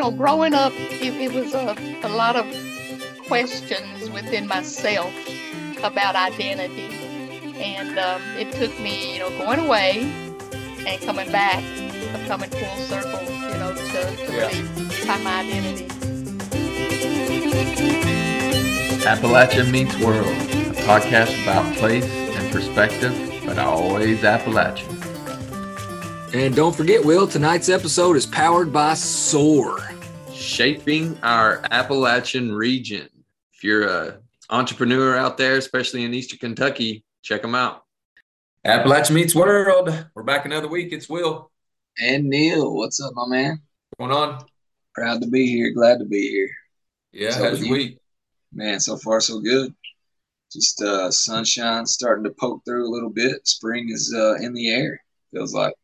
Know, growing up, it, it was a, a lot of questions within myself about identity. And um, it took me, you know, going away and coming back, coming full circle, you know, to, to yeah. really find my identity. Appalachia Meets World, a podcast about place and perspective, but always Appalachian. And don't forget, Will, tonight's episode is powered by SOAR. Shaping our Appalachian region. If you're a entrepreneur out there, especially in Eastern Kentucky, check them out. Appalachian Meets World. We're back another week. It's Will. And Neil. What's up, my man? What's going on? Proud to be here. Glad to be here. Yeah, so how's your week? Man, so far so good. Just uh sunshine starting to poke through a little bit. Spring is uh in the air, feels like.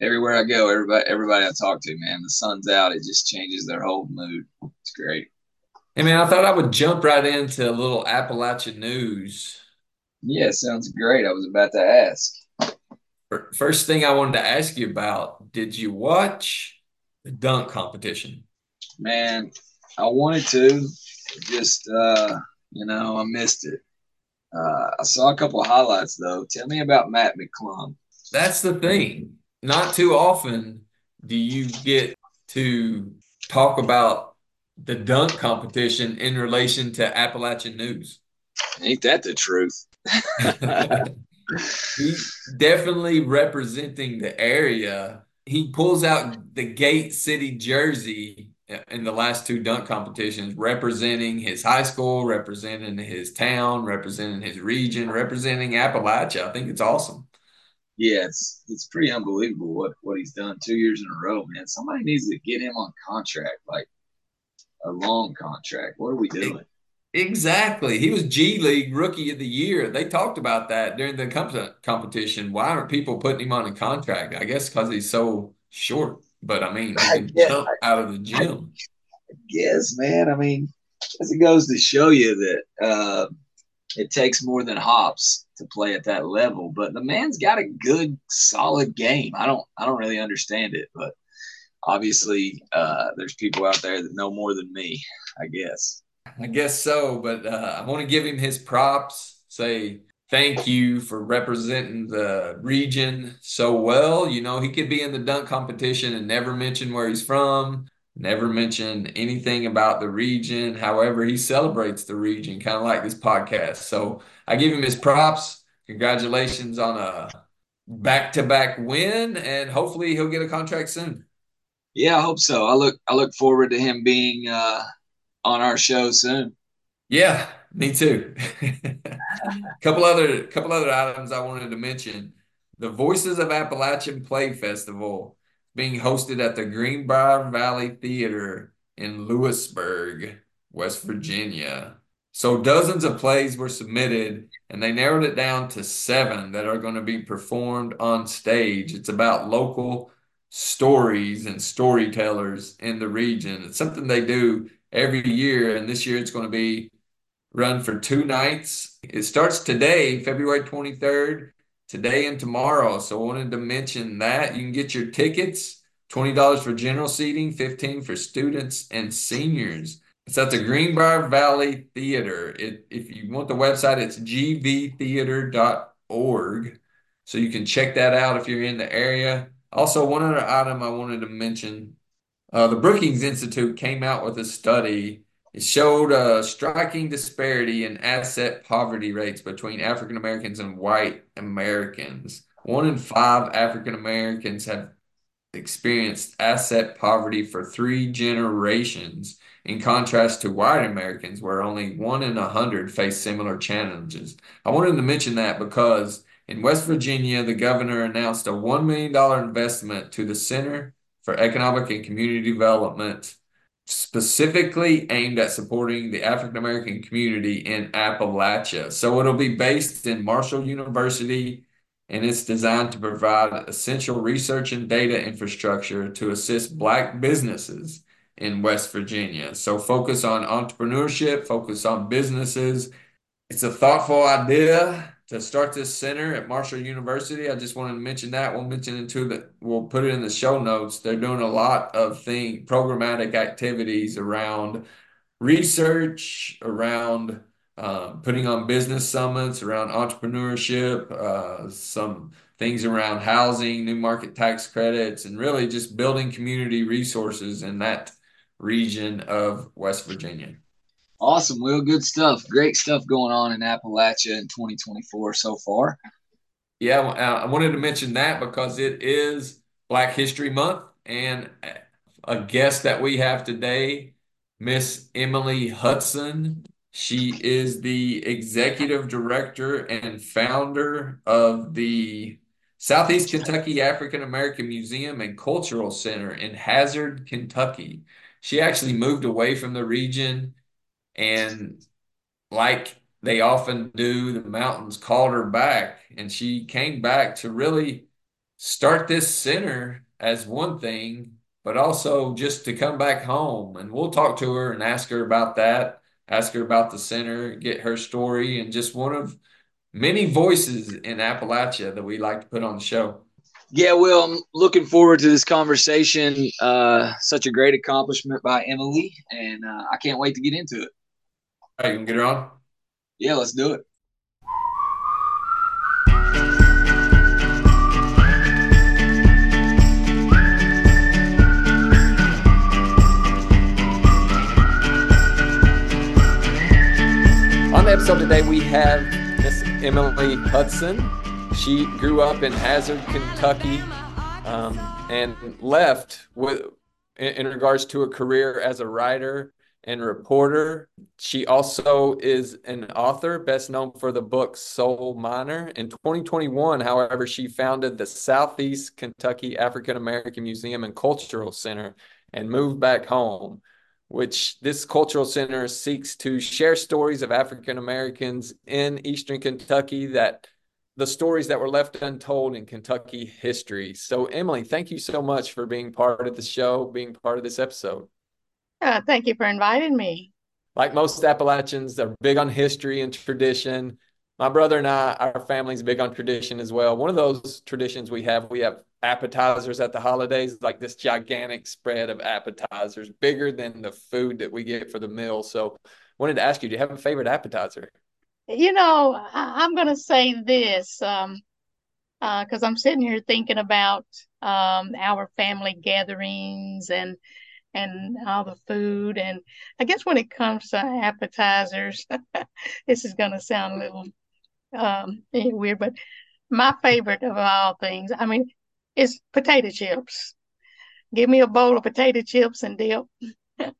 Everywhere I go, everybody everybody I talk to, man, the sun's out, it just changes their whole mood. It's great. Hey man, I thought I would jump right into a little Appalachian news. Yeah, sounds great. I was about to ask. First thing I wanted to ask you about, did you watch the dunk competition? Man, I wanted to, just uh, you know, I missed it. Uh, I saw a couple highlights though. Tell me about Mac McClung. That's the thing. Not too often do you get to talk about the dunk competition in relation to Appalachian news. Ain't that the truth? He's definitely representing the area. He pulls out the Gate City jersey in the last two dunk competitions, representing his high school, representing his town, representing his region, representing Appalachia. I think it's awesome. Yeah, it's it's pretty unbelievable what what he's done two years in a row, man. Somebody needs to get him on contract, like a long contract. What are we doing? Exactly. He was G League Rookie of the Year. They talked about that during the comp- competition. Why aren't people putting him on a contract? I guess because he's so short. But I mean, he can guess, jump out of the gym. I guess, man. I mean, as it goes to show you that uh, it takes more than hops to play at that level. But the man's got a good, solid game. I don't, I don't really understand it, but obviously, uh, there's people out there that know more than me. I guess. I guess so, but uh, I want to give him his props. Say thank you for representing the region so well. You know, he could be in the dunk competition and never mention where he's from, never mentioned anything about the region. However, he celebrates the region, kind of like this podcast. So I give him his props. Congratulations on a back to back win, and hopefully he'll get a contract soon. Yeah, I hope so. I look I look forward to him being uh, on our show soon. Yeah, me too. couple other couple other items I wanted to mention. The Voices of Appalachian Play Festival being hosted at the Greenbrier Valley Theater in Lewisburg, West Virginia. So dozens of plays were submitted and they narrowed it down to seven that are going to be performed on stage. It's about local stories and storytellers in the region. It's something they do every year, and this year it's going to be run for two nights. It starts today, February 23rd, today and tomorrow. So I wanted to mention that. You can get your tickets, $20 for general seating, 15 for students and seniors. It's at the Greenbrier Valley Theater. It, if you want the website, it's gvtheater.org. So you can check that out if you're in the area. Also, one other item I wanted to mention uh, the Brookings Institute came out with a study. It showed a striking disparity in asset poverty rates between African Americans and white Americans. One in five African Americans have experienced asset poverty for three generations, in contrast to white Americans, where only one in a hundred face similar challenges. I wanted to mention that because in West Virginia, the governor announced a $1 million investment to the Center for Economic and Community Development, specifically aimed at supporting the African American community in Appalachia. So it'll be based in Marshall University and it's designed to provide essential research and data infrastructure to assist Black businesses in West Virginia. So focus on entrepreneurship, focus on businesses. It's a thoughtful idea to start this center at Marshall University. I just wanted to mention that. We'll mention it too that we'll put it in the show notes. They're doing a lot of thing programmatic activities around research, around uh, putting on business summits around entrepreneurship, uh, some things around housing, new market tax credits, and really just building community resources in that region of West Virginia. Awesome, Will. Good stuff. Great stuff going on in Appalachia in 2024 so far. Yeah, uh, I wanted to mention that because it is Black History Month, and a guest that we have today, Miss Emily Hudson, she is the executive director and founder of the Southeast Kentucky African American Museum and Cultural Center in Hazard, Kentucky. She actually moved away from the region and like they often do, the mountains called her back and she came back to really start this center as one thing, but also just to come back home. And we'll talk to her and ask her about that ask her about the center, get her story, and just one of many voices in Appalachia that we like to put on the show. Yeah, well, I'm looking forward to this conversation. Uh, such a great accomplishment by Emily, and uh, I can't wait to get into it. All right, you can get her on? Yeah, let's do it. On the episode today, we have Miss Emily Hudson. She grew up in Hazard, Kentucky, um, and left with in, in regards to a career as a writer and reporter. She also is an author, best known for the book Soul Miner. In 2021, however, she founded the Southeast Kentucky African American Museum and Cultural Center and moved back home which this cultural center seeks to share stories of African Americans in Eastern Kentucky that the stories that were left untold in Kentucky history. So, Emily, thank you so much for being part of the show, being part of this episode. Uh, thank you for inviting me. Like most Appalachians, they're big on history and tradition. My brother and I, our family's big on tradition as well. One of those traditions we have, we have appetizers at the holidays, like this gigantic spread of appetizers, bigger than the food that we get for the meal. So, wanted to ask you, do you have a favorite appetizer? You know, I, am going to say this um, because uh, I'm sitting here thinking about um, our family gatherings and and all the food. And I guess when it comes to appetizers, this is going to sound a little um, weird, but my favorite of all things, I mean, is potato chips. Give me a bowl of potato chips and dip.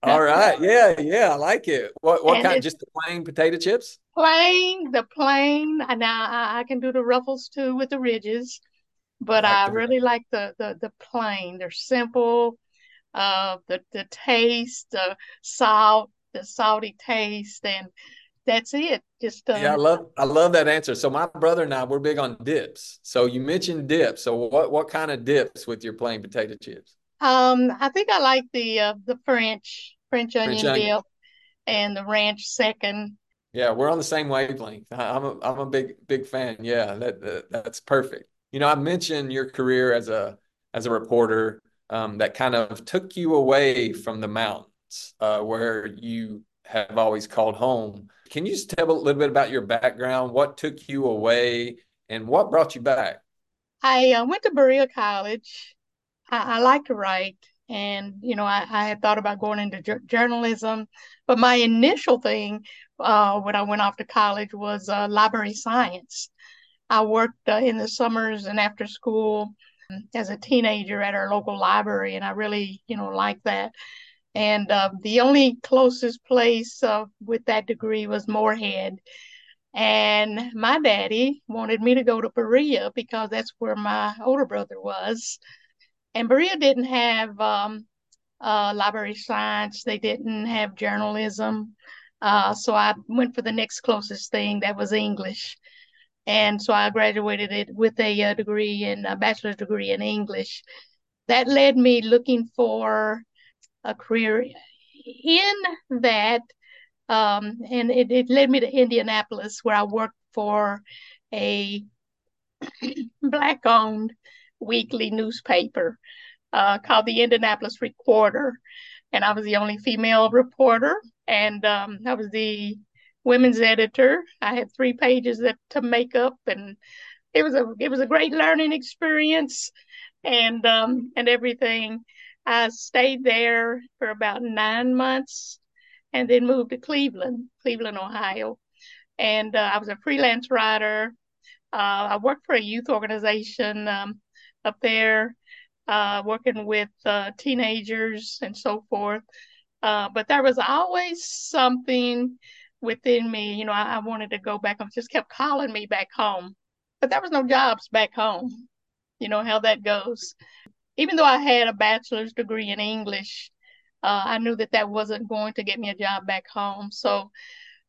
All right. Yeah, yeah, I like it. What what and kind? Just the plain potato chips? Plain, the plain. Now I, I can do the ruffles too with the ridges, but I, like I really like the, the the plain. They're simple. Uh, the the taste, the salt, the salty taste, and that's it. Just um, yeah, I love I love that answer. So my brother and I we're big on dips. So you mentioned dips. So what what kind of dips with your plain potato chips? Um, I think I like the uh, the French French onion French dip and the ranch second. Yeah, we're on the same wavelength. I'm a I'm a big big fan. Yeah, that, that that's perfect. You know, I mentioned your career as a as a reporter um, that kind of took you away from the mountains, uh, where you have always called home. Can you just tell a little bit about your background? What took you away and what brought you back? I uh, went to Berea College. I, I like to write. And, you know, I, I had thought about going into journalism. But my initial thing uh, when I went off to college was uh, library science. I worked uh, in the summers and after school as a teenager at our local library, and I really, you know, like that. And uh, the only closest place uh, with that degree was Morehead. And my daddy wanted me to go to Berea because that's where my older brother was. And Berea didn't have um, uh, library science, they didn't have journalism. Uh, so I went for the next closest thing that was English. And so I graduated it with a, a uh, degree in a bachelor's degree in English. That led me looking for a career in that. Um, and it, it led me to Indianapolis, where I worked for a black owned weekly newspaper uh, called the Indianapolis Recorder. And I was the only female reporter, and um, I was the women's editor. I had three pages that to make up, and it was a it was a great learning experience, and um, and everything. I stayed there for about nine months, and then moved to Cleveland, Cleveland, Ohio, and uh, I was a freelance writer. Uh, I worked for a youth organization um, up there, uh, working with uh, teenagers and so forth. Uh, but there was always something within me. You know, I, I wanted to go back. I just kept calling me back home, but there was no jobs back home. You know how that goes. Even though I had a bachelor's degree in English, uh, I knew that that wasn't going to get me a job back home. So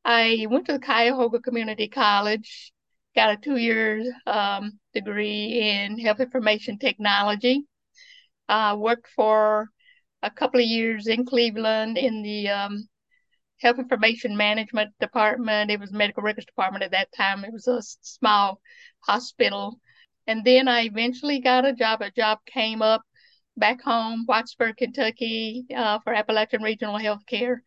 I went to the Cuyahoga Community College, got a two-year um, degree in health information technology. I uh, worked for a couple of years in Cleveland in the um, health information management department. It was medical records department at that time. It was a small hospital. And then I eventually got a job. A job came up back home, Whitesburg, Kentucky, uh, for Appalachian Regional Healthcare.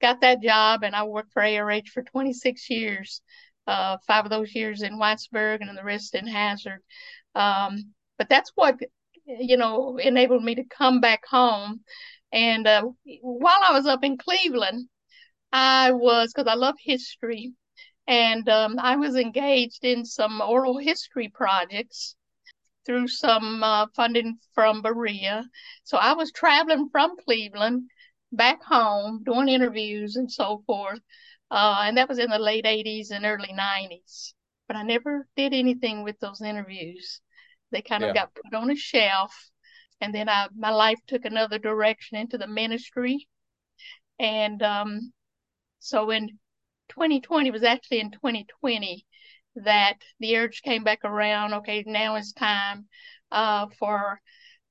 Got that job, and I worked for ARH for 26 years. Uh, five of those years in Whitesburg, and the rest in Hazard. Um, but that's what you know enabled me to come back home. And uh, while I was up in Cleveland, I was, because I love history, and um, I was engaged in some oral history projects through some uh, funding from Berea. So I was traveling from Cleveland back home, doing interviews and so forth. Uh, and that was in the late 80s and early 90s. But I never did anything with those interviews. They kind of yeah. got put on a shelf. And then I, my life took another direction into the ministry. And um, so in 2020 was actually in 2020 that the urge came back around. Okay, now it's time uh, for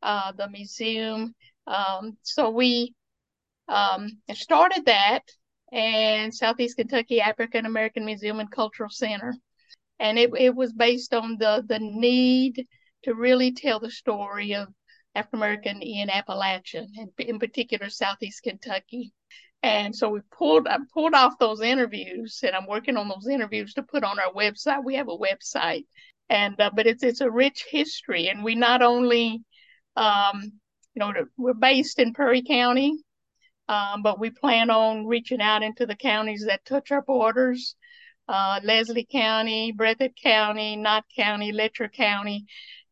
uh, the museum. Um, so we um, started that and Southeast Kentucky African American Museum and Cultural Center. And it, it was based on the, the need to really tell the story of African American in Appalachian, and in particular Southeast Kentucky. And so we pulled I pulled off those interviews, and I'm working on those interviews to put on our website. We have a website, and uh, but it's it's a rich history, and we not only, um, you know, we're based in Perry County, um, but we plan on reaching out into the counties that touch our borders. Uh, Leslie County, Breathitt County, Knott County, Letcher County,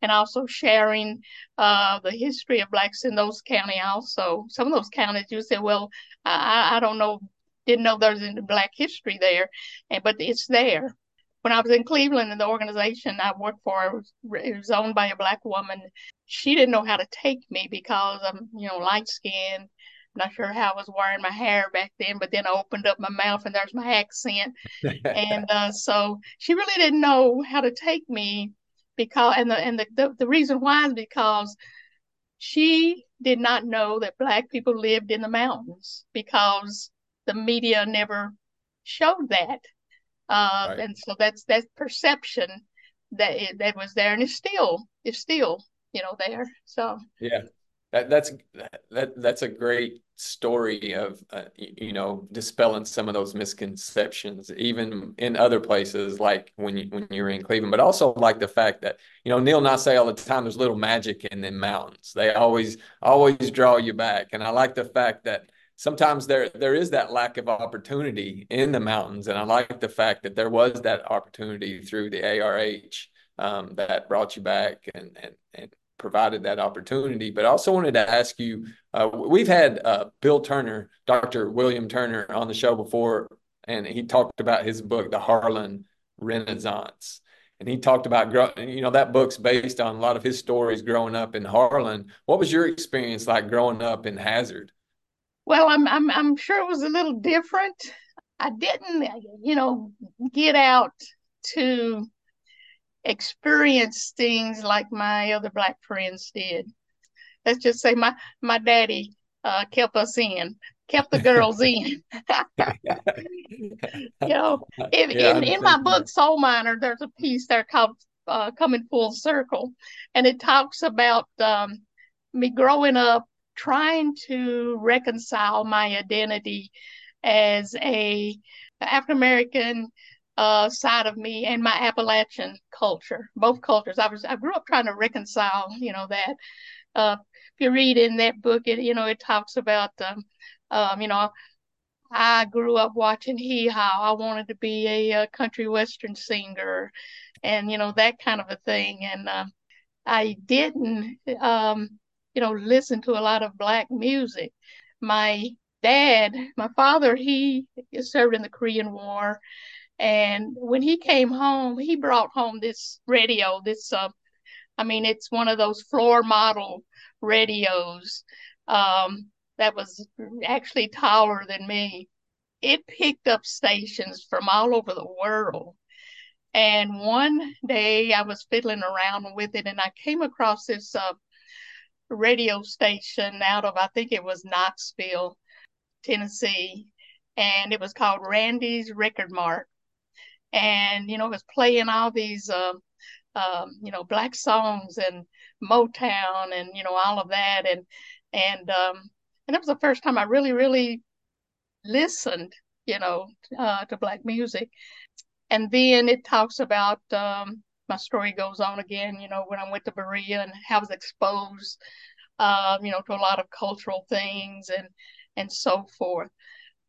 and also sharing uh, the history of blacks in those counties. Also, some of those counties you say, well, I, I don't know, didn't know there's any black history there, and but it's there. When I was in Cleveland, and the organization I worked for was, it was owned by a black woman. She didn't know how to take me because I'm, you know, light skinned not sure how I was wearing my hair back then, but then I opened up my mouth and there's my accent. and uh, so she really didn't know how to take me because and the and the, the, the reason why is because she did not know that black people lived in the mountains because the media never showed that. Uh, right. and so that's that perception that it, that was there and it's still it's still you know there so. Yeah that, that's that that's a great story of uh, you know dispelling some of those misconceptions even in other places like when you when you're in Cleveland but also like the fact that you know Neil and I say all the time there's little magic in the mountains. They always always draw you back. And I like the fact that sometimes there there is that lack of opportunity in the mountains. And I like the fact that there was that opportunity through the ARH um, that brought you back and and and provided that opportunity. But I also wanted to ask you uh, we've had uh, Bill Turner, Dr. William Turner, on the show before, and he talked about his book, The Harlan Renaissance. And he talked about, you know, that book's based on a lot of his stories growing up in Harlan. What was your experience like growing up in Hazard? Well, I'm, I'm, I'm sure it was a little different. I didn't, you know, get out to experience things like my other black friends did. Let's just say my my daddy uh, kept us in, kept the girls in. you know, if, yeah, in, in my book Soul Miner, there's a piece there called uh, "Coming Full Circle," and it talks about um, me growing up trying to reconcile my identity as a African American uh, side of me and my Appalachian culture, both cultures. I was I grew up trying to reconcile, you know, that. Uh, if you read in that book, it you know it talks about, um, um, you know, I grew up watching Hee Haw. I wanted to be a, a, country western singer, and you know that kind of a thing. And uh, I didn't, um, you know, listen to a lot of black music. My dad, my father, he served in the Korean War, and when he came home, he brought home this radio, this, uh, I mean, it's one of those floor model radios um, that was actually taller than me. It picked up stations from all over the world. And one day I was fiddling around with it and I came across this uh, radio station out of, I think it was Knoxville, Tennessee. And it was called Randy's Record Mart and you know was playing all these um, um, you know black songs and Motown and you know all of that. And and um, and that was the first time I really really listened you know uh, to black music. And then it talks about um, my story goes on again you know when I went to Berea and I was exposed um, you know to a lot of cultural things and and so forth.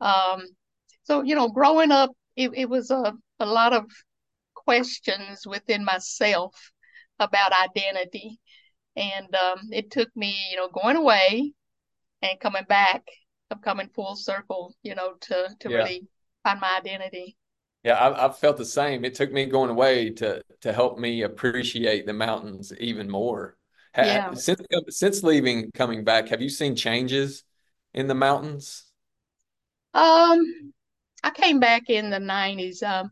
Um, so you know growing up it, it was a a lot of questions within myself about identity. And um, it took me, you know, going away and coming back, of coming full circle, you know, to to yeah. really find my identity. Yeah, I, I felt the same. It took me going away to to help me appreciate the mountains even more. yeah. Since since leaving, coming back, have you seen changes in the mountains? Um, I came back in the nineties. Um,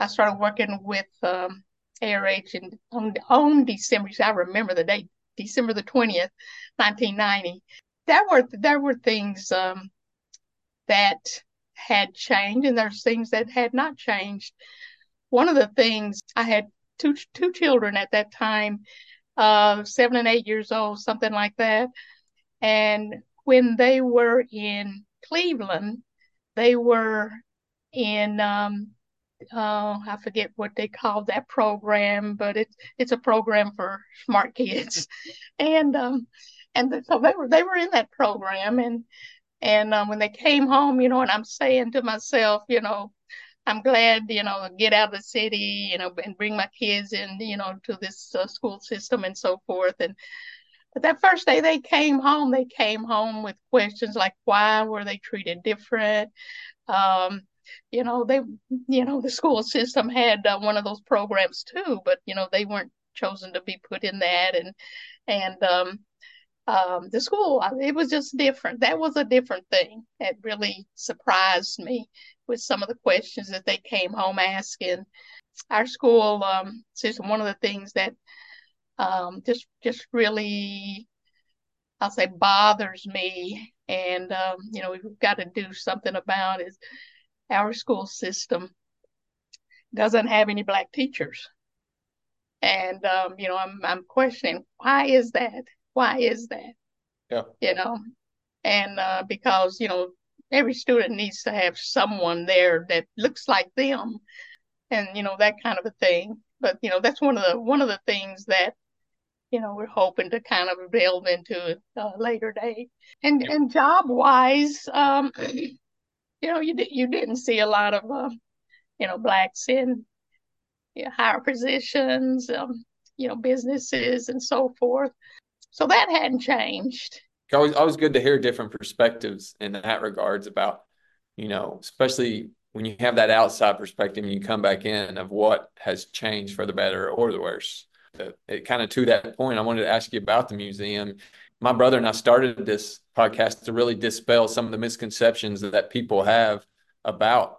I started working with um, ARH in, on, on December. I remember the date, December the twentieth, nineteen ninety. There were there were things um, that had changed, and there's things that had not changed. One of the things I had two two children at that time, uh, seven and eight years old, something like that, and when they were in Cleveland, they were in um, uh, I forget what they call that program, but it's it's a program for smart kids, and um, and so they were they were in that program, and and um, when they came home, you know, and I'm saying to myself, you know, I'm glad, you know, get out of the city, you know, and bring my kids in, you know, to this uh, school system and so forth, and. But that first day they came home, they came home with questions like why were they treated different? Um, you know they you know the school system had uh, one of those programs too but you know they weren't chosen to be put in that and and um, um, the school uh, it was just different. That was a different thing. It really surprised me with some of the questions that they came home asking. Our school um, system one of the things that um, just just really I'll say bothers me and um, you know we've got to do something about is our school system doesn't have any black teachers. And um, you know, I'm I'm questioning why is that? Why is that? Yeah. You know, and uh, because you know every student needs to have someone there that looks like them, and you know that kind of a thing. But you know that's one of the one of the things that you know we're hoping to kind of delve into a uh, later date. And yeah. and job wise, um, you know, you you didn't see a lot of, uh, you know, blacks in you know, higher positions. Um, you know, businesses and so forth. So that hadn't changed. Always, always good to hear different perspectives in that regards about, you know, especially when you have that outside perspective and you come back in of what has changed for the better or the worse. It kind of to that point, I wanted to ask you about the museum. My brother and I started this podcast to really dispel some of the misconceptions that people have about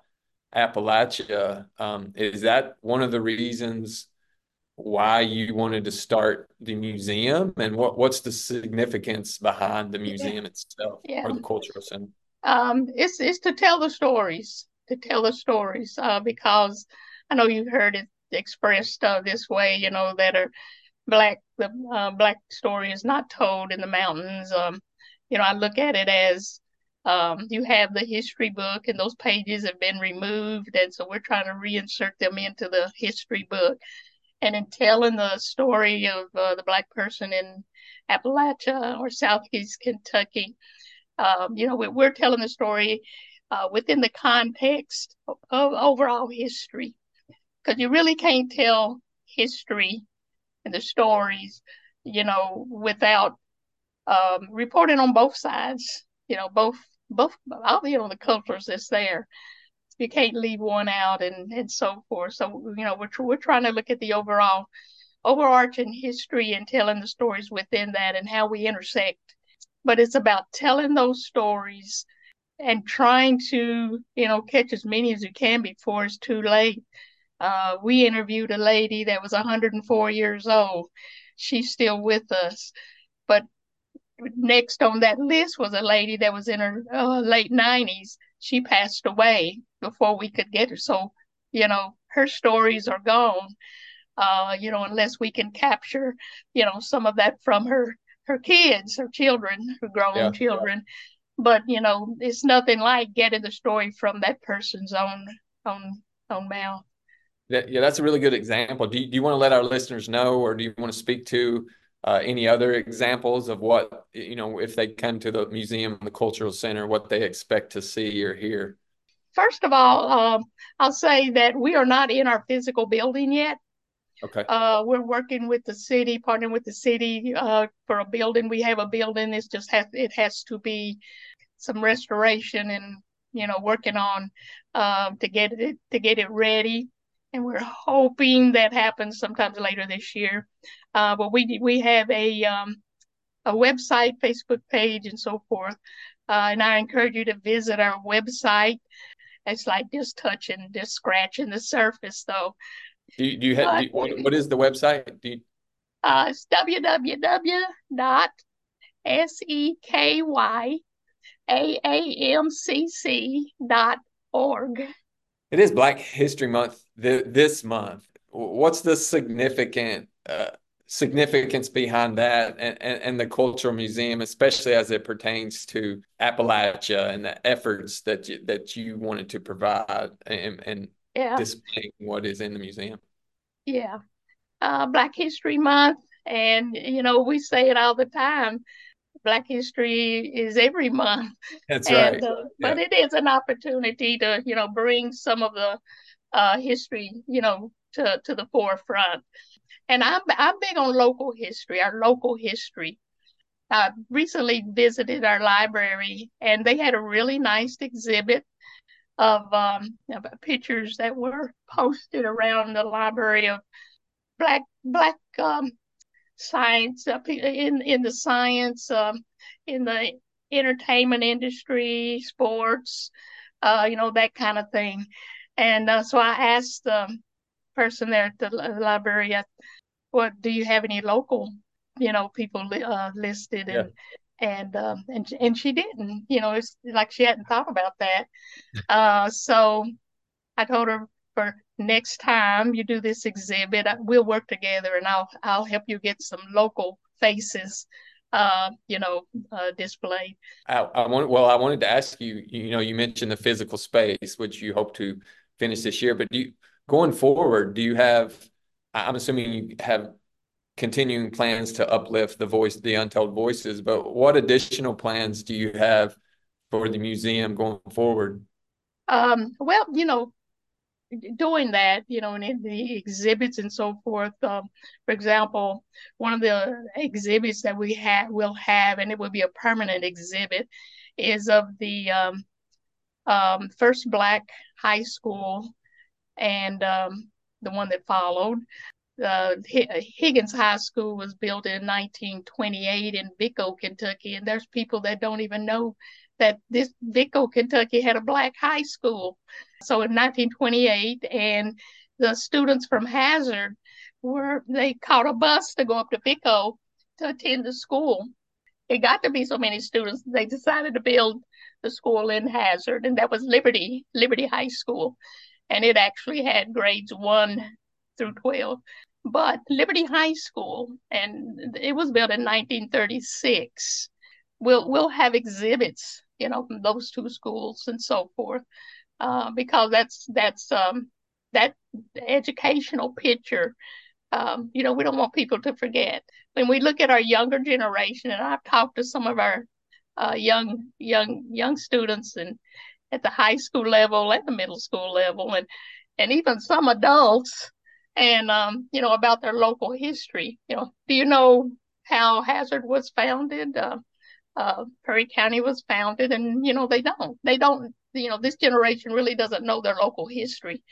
Appalachia. Um, is that one of the reasons why you wanted to start the museum and what, what's the significance behind the museum yeah. itself yeah. or the cultural center? Um, it's, it's to tell the stories, to tell the stories, uh, because I know you've heard it expressed uh, this way, you know, that are black, the uh, black story is not told in the mountains. Um, you know, I look at it as um, you have the history book and those pages have been removed. And so we're trying to reinsert them into the history book and in telling the story of uh, the black person in Appalachia or Southeast Kentucky, um, you know, we're telling the story uh, within the context of overall history, because you really can't tell history and the stories, you know, without um, reporting on both sides. You know, both both you know the cultures that's there. You can't leave one out and and so forth. So you know we're, we're trying to look at the overall overarching history and telling the stories within that and how we intersect. But it's about telling those stories and trying to you know catch as many as you can before it's too late uh, we interviewed a lady that was 104 years old she's still with us but next on that list was a lady that was in her uh, late 90s she passed away before we could get her. So, you know, her stories are gone. Uh, you know, unless we can capture, you know, some of that from her her kids, her children, her grown yeah. children. But you know, it's nothing like getting the story from that person's own own own mouth. That, yeah, that's a really good example. Do you, do you want to let our listeners know, or do you want to speak to uh, any other examples of what you know if they come to the museum, the cultural center, what they expect to see or hear? First of all, um, I'll say that we are not in our physical building yet. Okay. Uh, we're working with the city, partnering with the city uh, for a building. We have a building. It's just has it has to be some restoration and you know working on um, to get it to get it ready. And we're hoping that happens sometimes later this year. Uh, but we we have a um, a website, Facebook page, and so forth. Uh, and I encourage you to visit our website. It's like just touching, just scratching the surface, though. Do you, do you have, do you, what, what is the website? Do you... uh, it's www.sekyaamcc.org. It is Black History Month th- this month. What's the significant uh, significance behind that and, and, and, the cultural museum, especially as it pertains to Appalachia and the efforts that you, that you wanted to provide and, and yeah. displaying what is in the museum. Yeah. Uh, Black History Month. And, you know, we say it all the time. Black history is every month. That's and, right. Uh, yeah. But it is an opportunity to, you know, bring some of the uh, history, you know, to, to the forefront. And I'm, I'm big on local history, our local history. I recently visited our library and they had a really nice exhibit of, um, of pictures that were posted around the library of black black um, science uh, in in the science um, in the entertainment industry, sports, uh, you know that kind of thing. And uh, so I asked the person there at the library, what do you have any local, you know, people uh, listed and yeah. and um, and and she didn't, you know, it's like she hadn't thought about that. uh, so I told her for next time you do this exhibit, we'll work together and I'll I'll help you get some local faces uh, you know, uh, displayed. I, I want, well, I wanted to ask you, you know, you mentioned the physical space, which you hope to finish this year, but do you, going forward, do you have I'm assuming you have continuing plans to uplift the voice, the untold voices, but what additional plans do you have for the museum going forward? Um, well, you know, doing that, you know, and in the exhibits and so forth. Um, for example, one of the exhibits that we have will have, and it will be a permanent exhibit, is of the um, um, first black high school and um, the one that followed. Uh, Higgins High School was built in 1928 in Vicco, Kentucky, and there's people that don't even know that this Vicco, Kentucky had a black high school. So in 1928, and the students from Hazard were they caught a bus to go up to Vicco to attend the school. It got to be so many students they decided to build the school in Hazard, and that was Liberty Liberty High School, and it actually had grades one through 12. But Liberty High School, and it was built in 1936. We'll we'll have exhibits you know, from those two schools and so forth, uh, because that's that's um, that educational picture. Um, you know, we don't want people to forget. When we look at our younger generation, and I've talked to some of our uh, young young young students and at the high school level, at the middle school level, and and even some adults, and um, you know about their local history. You know, do you know how Hazard was founded? Uh, uh, Perry County was founded, and you know they don't. They don't. You know, this generation really doesn't know their local history.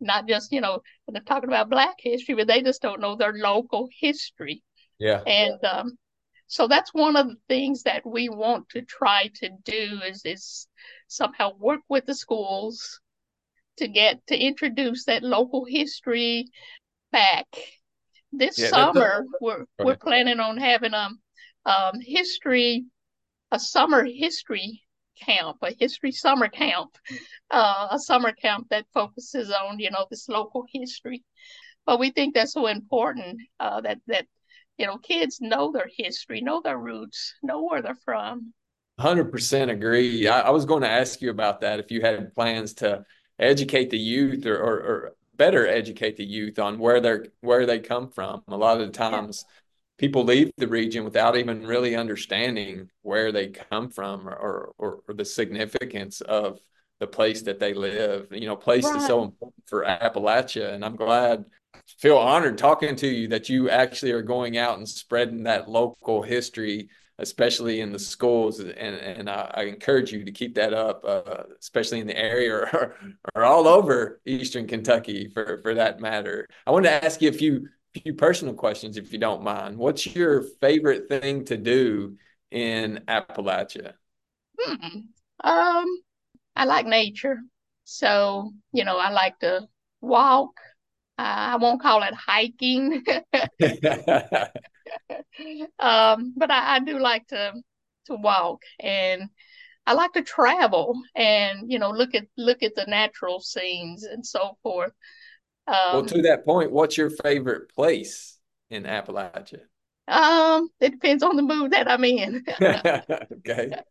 Not just you know when they're talking about Black history, but they just don't know their local history. Yeah. And um, so that's one of the things that we want to try to do is is somehow work with the schools to get to introduce that local history back. This yeah, summer, we're we're planning on having um um, history, a summer history camp, a history summer camp, uh, a summer camp that focuses on you know this local history. But we think that's so important uh, that that you know kids know their history, know their roots, know where they're from. Hundred percent agree. I, I, was going to ask you about that if you had plans to educate the youth or, or, or better educate the youth on where they're where they come from. A lot of the times. Yeah people leave the region without even really understanding where they come from or, or, or the significance of the place that they live. You know, place right. is so important for Appalachia. And I'm glad, feel honored talking to you that you actually are going out and spreading that local history, especially in the schools. And, and I, I encourage you to keep that up, uh, especially in the area or, or all over Eastern Kentucky for, for that matter. I wanted to ask you a few few personal questions, if you don't mind. What's your favorite thing to do in Appalachia? Hmm. Um, I like nature, so you know I like to walk. Uh, I won't call it hiking, um, but I, I do like to to walk and I like to travel and you know look at look at the natural scenes and so forth. Um, well, to that point, what's your favorite place in Appalachia? Um, it depends on the mood that I'm in. okay.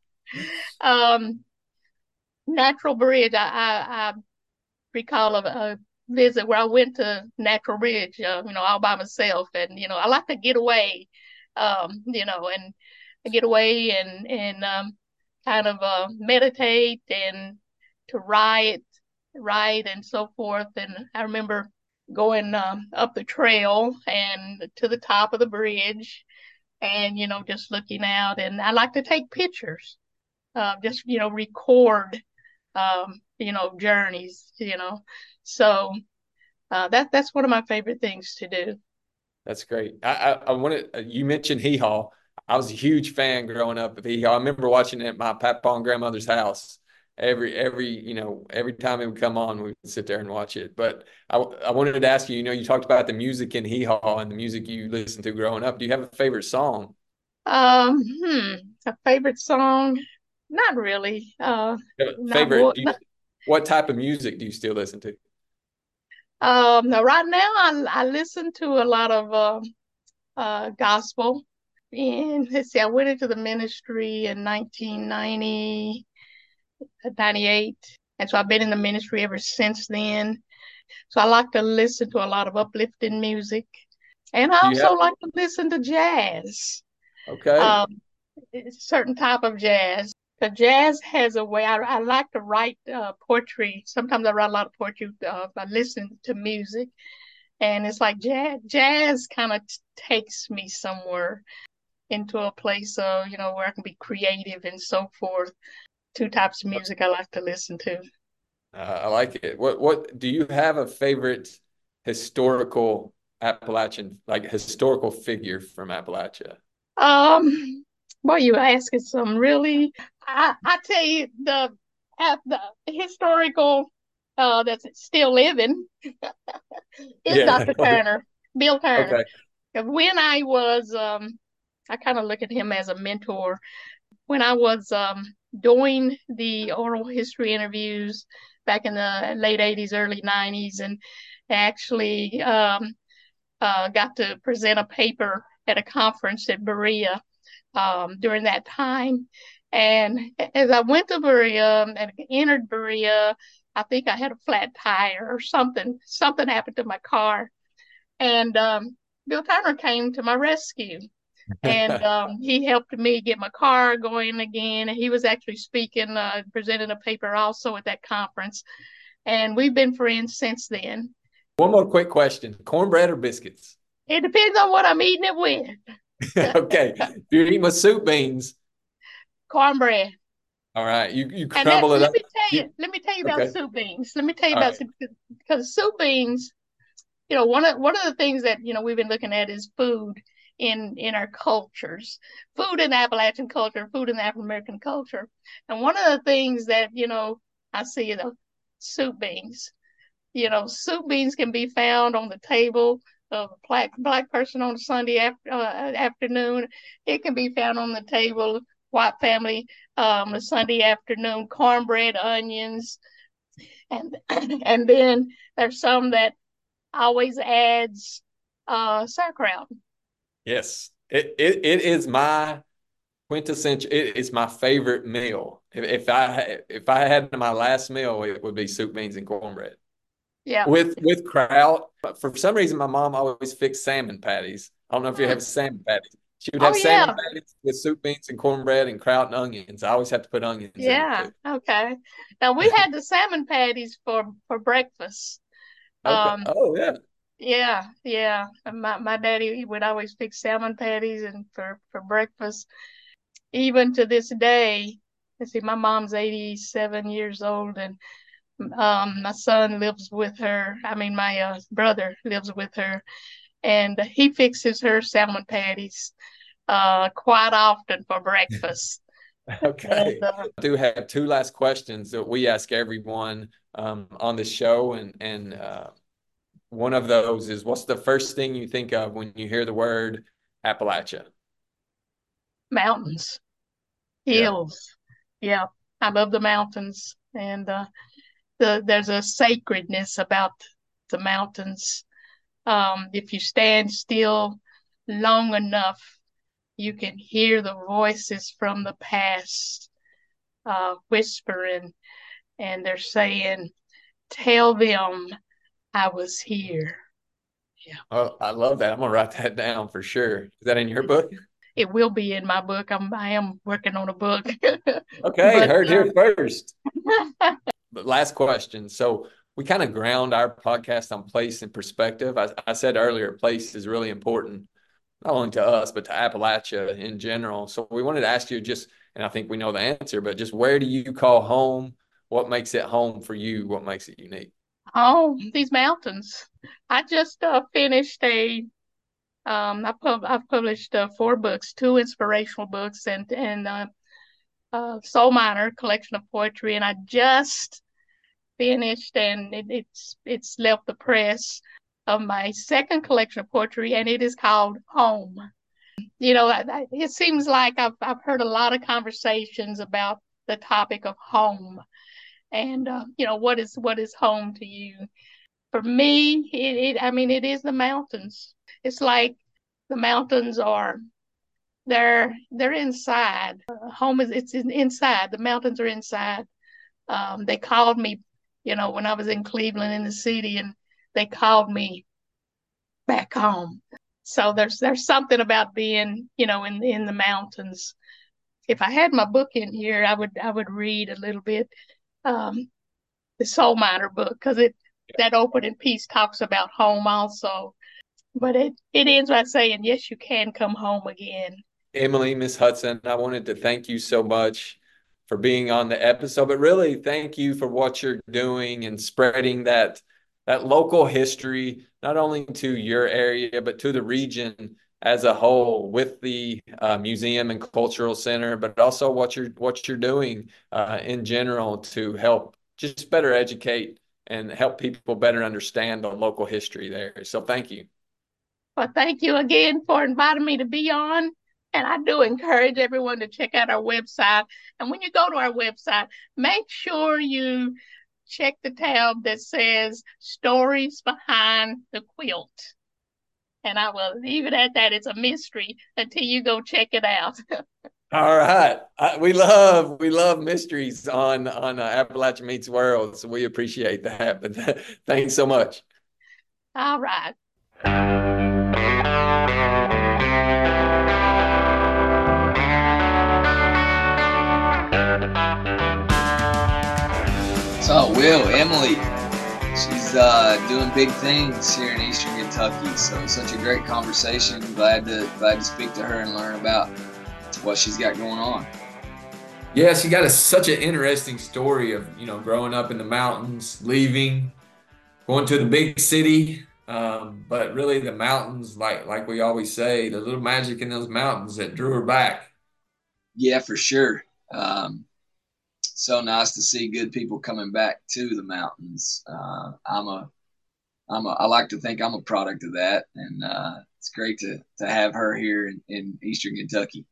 Um, Natural Bridge. I, I, I recall a, a, visit where I went to Natural Bridge. Uh, you know, all by myself, and you know, I like to get away. Um, you know, and get away and and um, kind of uh, meditate and to write ride and so forth. And I remember going um, up the trail and to the top of the bridge and, you know, just looking out. And I like to take pictures, uh, just, you know, record, um, you know, journeys, you know. So uh, that that's one of my favorite things to do. That's great. I, I, I wanted, uh, you mentioned Hee Haw. I was a huge fan growing up of Hee Haw. I remember watching it at my papa and grandmother's house every every you know every time it would come on we would sit there and watch it. But I, I wanted to ask you you know you talked about the music in hee haw and the music you listened to growing up. Do you have a favorite song? Um hmm a favorite song? Not really uh favorite not, you, what type of music do you still listen to? Um right now i, I listen to a lot of uh, uh gospel. And let's see i went into the ministry in 1990 98. And so I've been in the ministry ever since then. So I like to listen to a lot of uplifting music. And I also like to listen to jazz. Okay. Um, certain type of jazz. the jazz has a way. I, I like to write uh, poetry. Sometimes I write a lot of poetry uh, by listening to music, and it's like jazz. Jazz kind of t- takes me somewhere into a place of you know where I can be creative and so forth. Two types of music I like to listen to. Uh, I like it. What what do you have a favorite historical Appalachian like historical figure from Appalachia? Um, well, you asking some really. I I tell you the the historical uh that's still living is yeah. Dr. Turner, Bill Turner. Okay. When I was um, I kind of look at him as a mentor. When I was um doing the oral history interviews back in the late 80s, early 90s, and actually um, uh, got to present a paper at a conference at Berea um, during that time. And as I went to Berea and entered Berea, I think I had a flat tire or something. Something happened to my car. And um, Bill Turner came to my rescue. And um, he helped me get my car going again. And He was actually speaking, uh, presenting a paper also at that conference. And we've been friends since then. One more quick question cornbread or biscuits? It depends on what I'm eating it with. okay. If you're eating with soup beans, cornbread. All right. You you crumble it let up. Me tell you, let me tell you about okay. soup beans. Let me tell you All about right. soup because soup beans, you know, one of one of the things that, you know, we've been looking at is food in in our cultures. Food in Appalachian culture, food in the African American culture. And one of the things that, you know, I see the soup beans. You know, soup beans can be found on the table of a black black person on a Sunday after, uh, afternoon. It can be found on the table white family um, a Sunday afternoon. Cornbread, onions, and and then there's some that always adds uh, sauerkraut. Yes, it, it it is my quintessential. It is my favorite meal. If, if I if I had my last meal, it would be soup, beans, and cornbread. Yeah. With with kraut. But for some reason, my mom always fixed salmon patties. I don't know if you have salmon patties. She would have oh, salmon yeah. patties with soup, beans, and cornbread, and kraut and onions. I always have to put onions. Yeah. Okay. Now we had the salmon patties for for breakfast. Okay. Um, oh yeah. Yeah, yeah. My my daddy would always fix salmon patties and for for breakfast. Even to this day, let's see, my mom's 87 years old and um, my son lives with her. I mean, my uh, brother lives with her, and he fixes her salmon patties uh, quite often for breakfast. okay. And, uh, I do have two last questions that we ask everyone um, on the show, and and uh, one of those is, what's the first thing you think of when you hear the word Appalachia? Mountains, hills. Yeah, yeah. I love the mountains, and uh, the there's a sacredness about the mountains. Um, if you stand still long enough, you can hear the voices from the past uh, whispering, and they're saying, "Tell them I was here." Yeah. Oh, I love that. I'm gonna write that down for sure. Is that in your book? It will be in my book. I'm I am working on a book. okay, but, heard here uh, first. But last question. So we kind of ground our podcast on place and perspective. I, I said earlier, place is really important, not only to us, but to Appalachia in general. So we wanted to ask you just, and I think we know the answer, but just where do you call home? What makes it home for you? What makes it unique? Oh, these mountains. I just uh, finished a um, I pub- I've published uh, four books, two inspirational books, and and uh, uh, Soul Miner collection of poetry, and I just finished and it, it's it's left the press of my second collection of poetry and it is called home. You know it seems like I've, I've heard a lot of conversations about the topic of home and uh, you know what is what is home to you? For me it, it i mean it is the mountains. It's like the mountains are they're they're inside. Home is it's inside. The mountains are inside. Um, they called me you know, when I was in Cleveland in the city and they called me back home. So there's there's something about being, you know, in in the mountains. If I had my book in here, I would I would read a little bit. Um, the Soul Miner book because it that opening piece talks about home also. But it, it ends by saying, Yes, you can come home again. Emily, Miss Hudson, I wanted to thank you so much for being on the episode, but really thank you for what you're doing and spreading that that local history, not only to your area, but to the region as a whole with the uh, museum and cultural center, but also what you're what you're doing uh, in general to help just better educate and help people better understand the local history there. So thank you. Well, thank you again for inviting me to be on. And I do encourage everyone to check out our website. And when you go to our website, make sure you check the tab that says Stories Behind the Quilt. And I will leave it at that. It's a mystery until you go check it out. All right, we love we love mysteries on on uh, Appalachia Meets World, so we appreciate that. But thanks so much. All right. So, Will, Emily, she's uh, doing big things here in Eastern Kentucky. So, such a great conversation. Glad to glad to speak to her and learn about what she's got going on. Yeah, she got a, such an interesting story of you know growing up in the mountains, leaving, going to the big city, um, but really the mountains, like like we always say, the little magic in those mountains that drew her back. Yeah, for sure. Um, so nice to see good people coming back to the mountains. Uh, I'm a, I'm a, I like to think I'm a product of that, and uh, it's great to to have her here in, in Eastern Kentucky.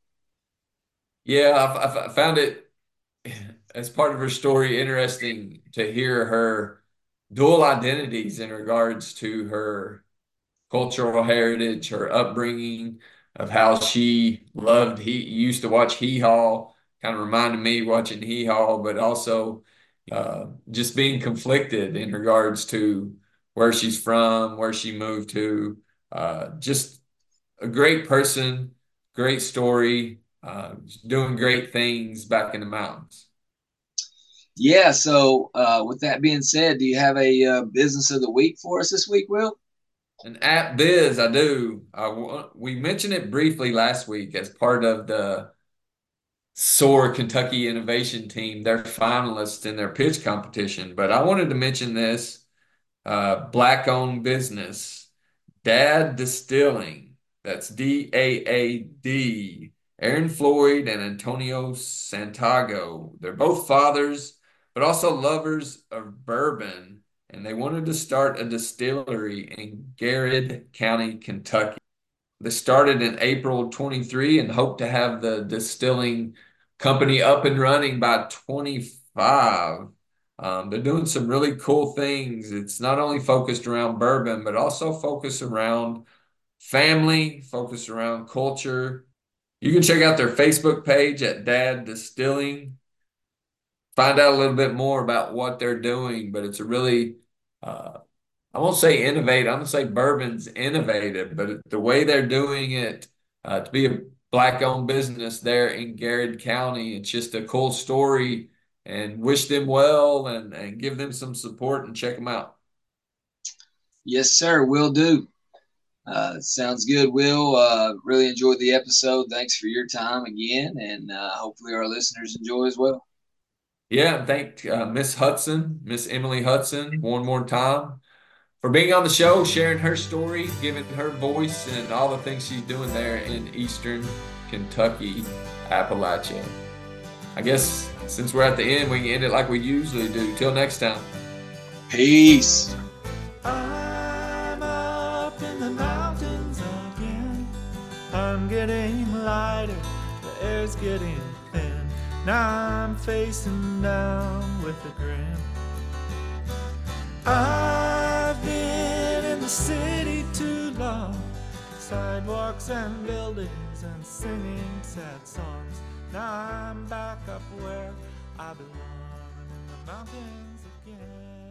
Yeah, I, I found it as part of her story interesting to hear her dual identities in regards to her cultural heritage, her upbringing, of how she loved he used to watch Hee Haw, kind of reminded me watching Hee Haw, but also uh, just being conflicted in regards to where she's from, where she moved to. Uh, just a great person, great story, uh, doing great things back in the mountains. Yeah. So, uh, with that being said, do you have a uh, business of the week for us this week, Will? An app biz, I do. Uh, we mentioned it briefly last week as part of the SOAR Kentucky Innovation Team. They're finalists in their pitch competition, but I wanted to mention this uh, black owned business, Dad Distilling. That's D A A D Aaron Floyd and Antonio Santiago. They're both fathers, but also lovers of bourbon, and they wanted to start a distillery in Garrard County, Kentucky. They started in April 23 and hope to have the distilling company up and running by 25. Um, they're doing some really cool things. It's not only focused around bourbon, but also focused around family, focused around culture, you can check out their Facebook page at Dad Distilling. Find out a little bit more about what they're doing, but it's a really, uh, I won't say innovate. I'm gonna say bourbon's innovative, but the way they're doing it uh, to be a black-owned business there in Garrard County, it's just a cool story. And wish them well and and give them some support and check them out. Yes, sir. Will do. Uh, sounds good, Will. Uh, really enjoyed the episode. Thanks for your time again, and uh, hopefully our listeners enjoy as well. Yeah, thank uh, Miss Hudson, Miss Emily Hudson, one more time for being on the show, sharing her story, giving her voice, and all the things she's doing there in Eastern Kentucky, Appalachia. I guess since we're at the end, we can end it like we usually do. Till next time. Peace. getting lighter, the air's getting thin. Now I'm facing down with a grin. I've been in the city too long, sidewalks and buildings and singing sad songs. Now I'm back up where I belong in the mountains.